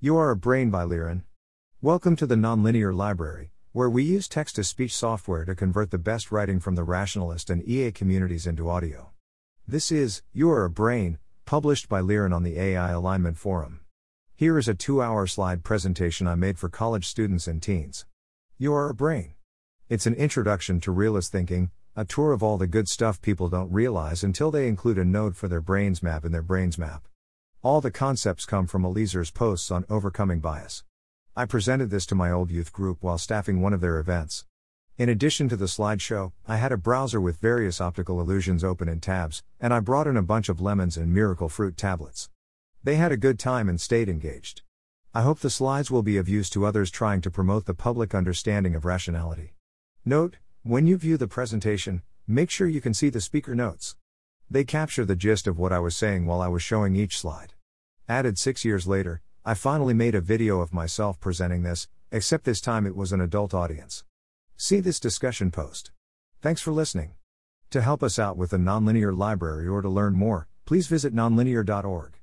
You are a brain by Liron. Welcome to the Nonlinear Library, where we use text to speech software to convert the best writing from the rationalist and EA communities into audio. This is You Are a Brain, published by Liron on the AI Alignment Forum. Here is a two hour slide presentation I made for college students and teens. You Are a Brain. It's an introduction to realist thinking, a tour of all the good stuff people don't realize until they include a node for their brains map in their brains map. All the concepts come from Eliezer's posts on overcoming bias. I presented this to my old youth group while staffing one of their events. In addition to the slideshow, I had a browser with various optical illusions open in tabs, and I brought in a bunch of lemons and miracle fruit tablets. They had a good time and stayed engaged. I hope the slides will be of use to others trying to promote the public understanding of rationality. Note, when you view the presentation, make sure you can see the speaker notes. They capture the gist of what I was saying while I was showing each slide. Added six years later, I finally made a video of myself presenting this, except this time it was an adult audience. See this discussion post. Thanks for listening. To help us out with the Nonlinear Library or to learn more, please visit nonlinear.org.